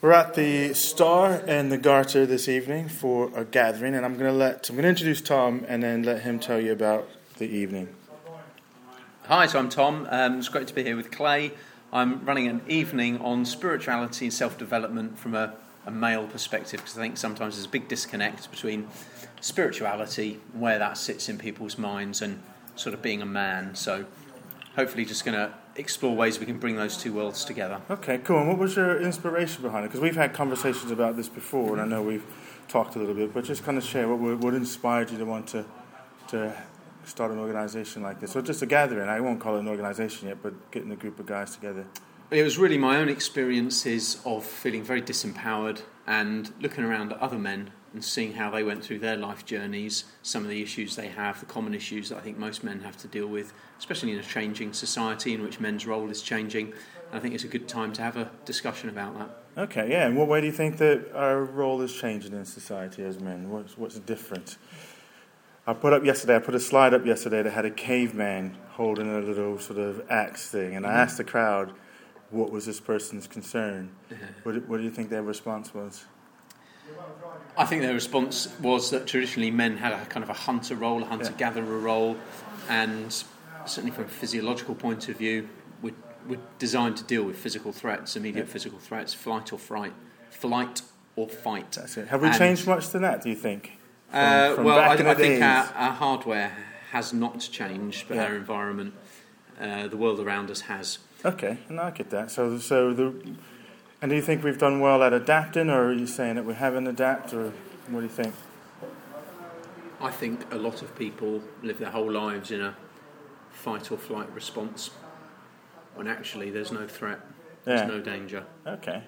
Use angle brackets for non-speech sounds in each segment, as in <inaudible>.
We're at the Star and the Garter this evening for a gathering, and I'm going to let I'm going to introduce Tom and then let him tell you about the evening. Hi, so I'm Tom. Um, it's great to be here with Clay. I'm running an evening on spirituality and self development from a, a male perspective because I think sometimes there's a big disconnect between spirituality, where that sits in people's minds, and sort of being a man. So, hopefully, just going to explore ways we can bring those two worlds together. Okay, cool. And what was your inspiration behind it? Because we've had conversations about this before, and I know we've talked a little bit, but just kind of share what what inspired you to want to to start an organization like this, or just a gathering. I won't call it an organization yet, but getting a group of guys together. It was really my own experiences of feeling very disempowered and looking around at other men and seeing how they went through their life journeys, some of the issues they have, the common issues that I think most men have to deal with, especially in a changing society in which men's role is changing. I think it's a good time to have a discussion about that. Okay, yeah. In what way do you think that our role is changing in society as men? What's, what's different? I put up yesterday, I put a slide up yesterday that had a caveman holding a little sort of axe thing, and I mm-hmm. asked the crowd, what was this person's concern? What, what do you think their response was? I think their response was that traditionally men had a kind of a hunter role, a hunter gatherer role, and certainly from a physiological point of view, we're, we're designed to deal with physical threats, immediate yeah. physical threats, flight or fright, flight or fight. Have we and, changed much to that? Do you think? From, uh, from well, I, I think our, our, hardware has not changed, but yeah. our environment, uh, the world around us has. Okay, and I get that. So, so the and do you think we've done well at adapting, or are you saying that we haven't adapted, or what do you think? I think a lot of people live their whole lives in a fight or flight response, when actually there's no threat, there's yeah. no danger. Okay.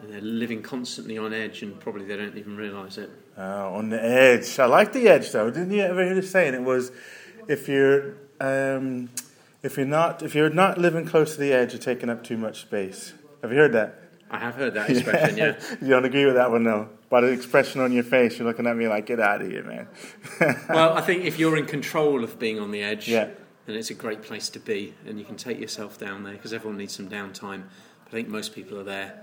And they're living constantly on edge, and probably they don't even realise it. Oh, on the edge. I like the edge, though. Didn't you ever hear the saying? It was, if you're um, if you're not if you're not living close to the edge, you're taking up too much space. Have you heard that? I have heard that expression, yeah. <laughs> you don't agree with that one, though? By the expression on your face, you're looking at me like, get out of here, man. <laughs> well, I think if you're in control of being on the edge, yeah. then it's a great place to be, and you can take yourself down there because everyone needs some downtime. But I think most people are there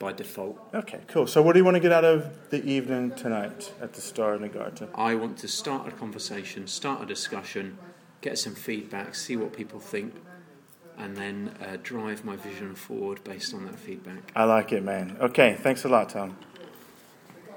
by default. Okay, cool. So, what do you want to get out of the evening tonight at the Star in the Garter? I want to start a conversation, start a discussion, get some feedback, see what people think, and then uh, drive my vision forward based on that feedback. I like it, man. Okay, thanks a lot, Tom.